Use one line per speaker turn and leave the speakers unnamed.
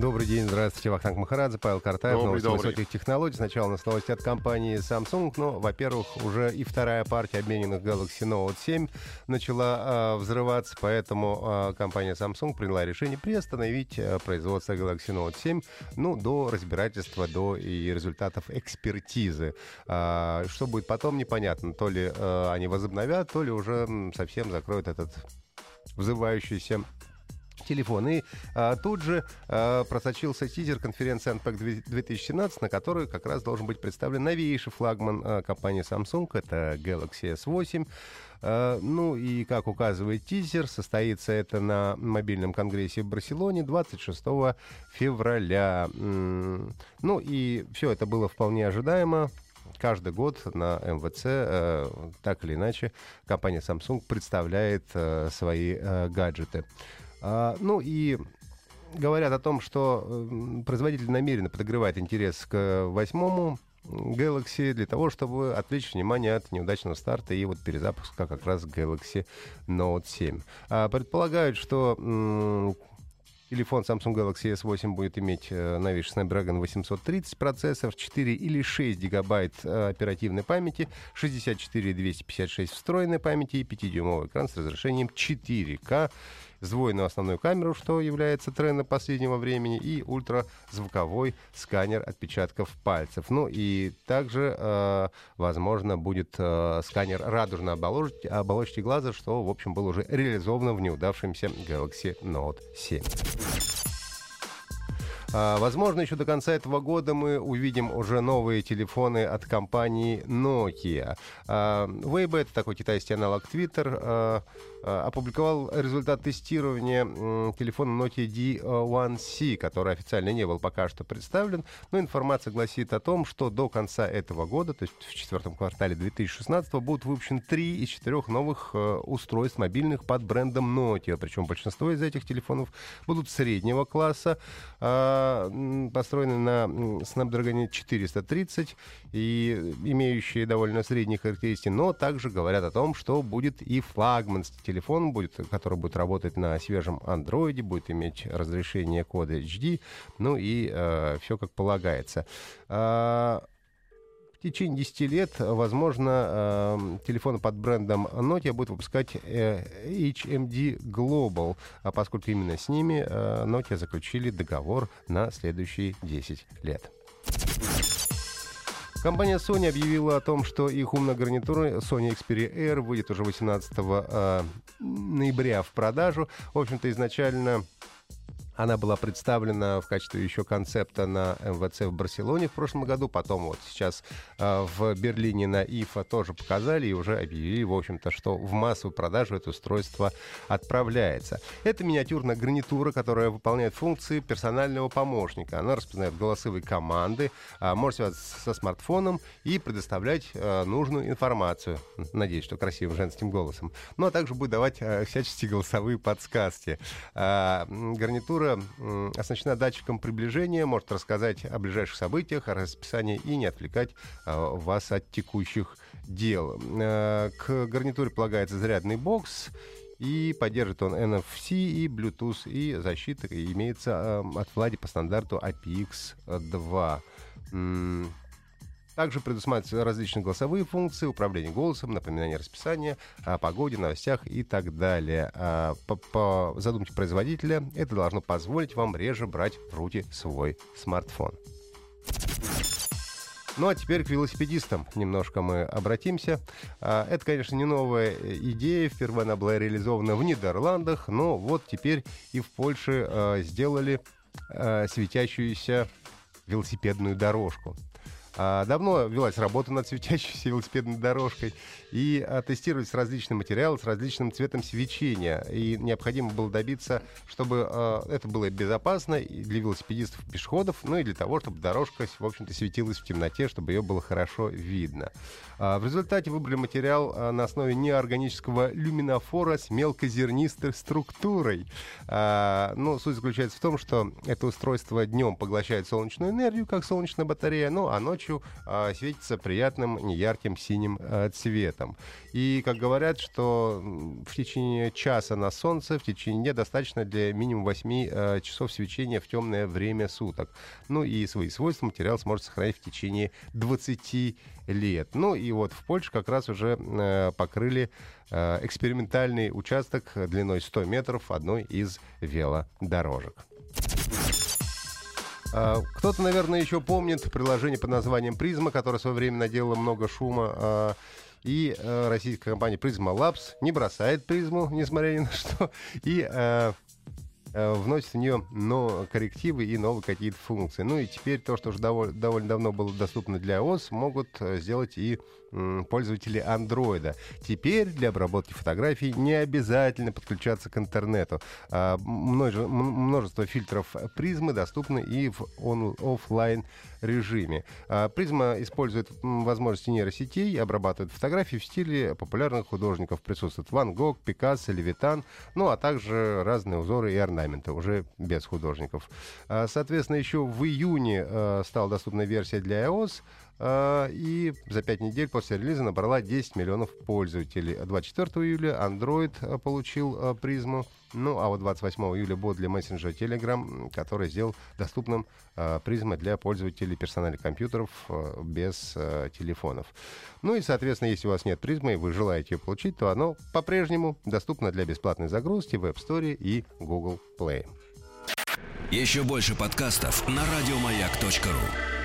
Добрый день, здравствуйте, Вахтанг Махарадзе, Павел Картаев,
Добрый,
новости
добрый.
высоких технологий. Сначала у нас новости от компании Samsung, но, во-первых, уже и вторая партия обмененных Galaxy Note 7 начала э, взрываться, поэтому э, компания Samsung приняла решение приостановить э, производство Galaxy Note 7, ну, до разбирательства, до и результатов экспертизы. А, что будет потом, непонятно. То ли э, они возобновят, то ли уже совсем закроют этот взрывающийся телефон. И а, тут же а, просочился тизер конференции Unpack 2017, на которой как раз должен быть представлен новейший флагман а, компании Samsung. Это Galaxy S8. А, ну и, как указывает тизер, состоится это на мобильном конгрессе в Барселоне 26 февраля. Ну и все это было вполне ожидаемо. Каждый год на МВЦ, э, так или иначе, компания Samsung представляет э, свои э, гаджеты. А, ну и говорят о том, что э, производитель намеренно подогревает интерес к восьмому Galaxy для того, чтобы отвлечь внимание от неудачного старта и вот перезапуска как раз Galaxy Note 7. А, предполагают, что Телефон Samsung Galaxy S8 будет иметь э, новейший Snapdragon 830 процессор, 4 или 6 гигабайт э, оперативной памяти, 64 и 256 встроенной памяти и 5-дюймовый экран с разрешением 4К, сдвоенную основную камеру, что является трендом последнего времени, и ультразвуковой сканер отпечатков пальцев. Ну и также, э, возможно, будет э, сканер радужной оболочки, оболочки глаза, что, в общем, было уже реализовано в неудавшемся Galaxy Note 7. А, Возможно, еще до конца этого года мы увидим уже новые телефоны от компании Nokia. А, Weibo, это такой китайский аналог Twitter, а, опубликовал результат тестирования телефона Nokia D1C, который официально не был пока что представлен, но информация гласит о том, что до конца этого года, то есть в четвертом квартале 2016, будут выпущены три из четырех новых э, устройств мобильных под брендом Nokia, причем большинство из этих телефонов будут среднего класса, построены на Snapdragon 430 и имеющие довольно средние характеристики, но также говорят о том, что будет и флагманский телефон, будет, который будет работать на свежем андроиде, будет иметь разрешение кода HD, ну и все как полагается. В течение 10 лет, возможно, э, телефоны под брендом Nokia будут выпускать э, HMD Global, а поскольку именно с ними э, Nokia заключили договор на следующие 10 лет. Компания Sony объявила о том, что их умная гарнитура Sony Xperia Air выйдет уже 18 э, ноября в продажу. В общем-то, изначально она была представлена в качестве еще концепта на МВЦ в Барселоне в прошлом году. Потом вот сейчас э, в Берлине на ИФА тоже показали и уже объявили, в общем-то, что в массовую продажу это устройство отправляется. Это миниатюрная гарнитура, которая выполняет функции персонального помощника. Она распознает голосовые команды, э, может связаться со смартфоном и предоставлять э, нужную информацию. Надеюсь, что красивым женским голосом. Ну, а также будет давать э, всяческие голосовые подсказки. М, гарнитура м, оснащена датчиком приближения, может рассказать о ближайших событиях, о расписании и не отвлекать э, вас от текущих дел. Э, К гарнитуре полагается зарядный бокс, и поддержит он NFC и Bluetooth, и защита имеется от Влади по стандарту apx2. Также предусматриваются различные голосовые функции, управление голосом, напоминание расписания, о погоде, новостях и так далее. А По, по задумке производителя это должно позволить вам реже брать в руки свой смартфон. Ну а теперь к велосипедистам немножко мы обратимся. А, Это, конечно, не новая идея. Впервые она была реализована в Нидерландах, но вот теперь и в Польше а, сделали светящуюся велосипедную дорожку. А, давно велась работа над светящейся велосипедной дорожкой, и а, тестировались различные материалы с различным цветом свечения. И необходимо было добиться, чтобы а, это было безопасно и для велосипедистов и пешеходов, ну и для того, чтобы дорожка, в общем-то, светилась в темноте, чтобы ее было хорошо видно. В результате выбрали материал на основе неорганического люминофора с мелкозернистой структурой. А, ну, суть заключается в том, что это устройство днем поглощает солнечную энергию, как солнечная батарея, ну а ночью а, светится приятным неярким синим а, цветом. И, как говорят, что в течение часа на солнце, в течение дня достаточно для минимум 8 а, часов свечения в темное время суток. Ну и свои свойства материал сможет сохранить в течение 20 лет. Ну и вот в Польше как раз уже э, покрыли э, экспериментальный участок длиной 100 метров одной из велодорожек. А, кто-то, наверное, еще помнит приложение под названием «Призма», которое в свое время наделало много шума. А, и э, российская компания Prisma Labs не бросает призму, несмотря ни на что, и э, вносит в нее но коррективы и новые какие-то функции. Ну и теперь то, что уже довольно, довольно давно было доступно для iOS, могут сделать и пользователи андроида. Теперь для обработки фотографий не обязательно подключаться к интернету. А, множество фильтров призмы доступны и в офлайн режиме. А, призма использует возможности нейросетей, обрабатывает фотографии в стиле популярных художников. Присутствуют Ван Гог, Пикассо, Левитан, ну а также разные узоры и орнаменты, уже без художников. А, соответственно, еще в июне стала доступна версия для iOS, и за 5 недель после релиза набрала 10 миллионов пользователей. 24 июля Android а, получил а, призму. Ну, а вот 28 июля бот для мессенджера Telegram, который сделал доступным призмы для пользователей персональных компьютеров без телефонов. Ну и, соответственно, если у вас нет призмы и вы желаете ее получить, то оно по-прежнему доступно для бесплатной загрузки в App Store и Google Play.
Еще больше подкастов на радиомаяк.ру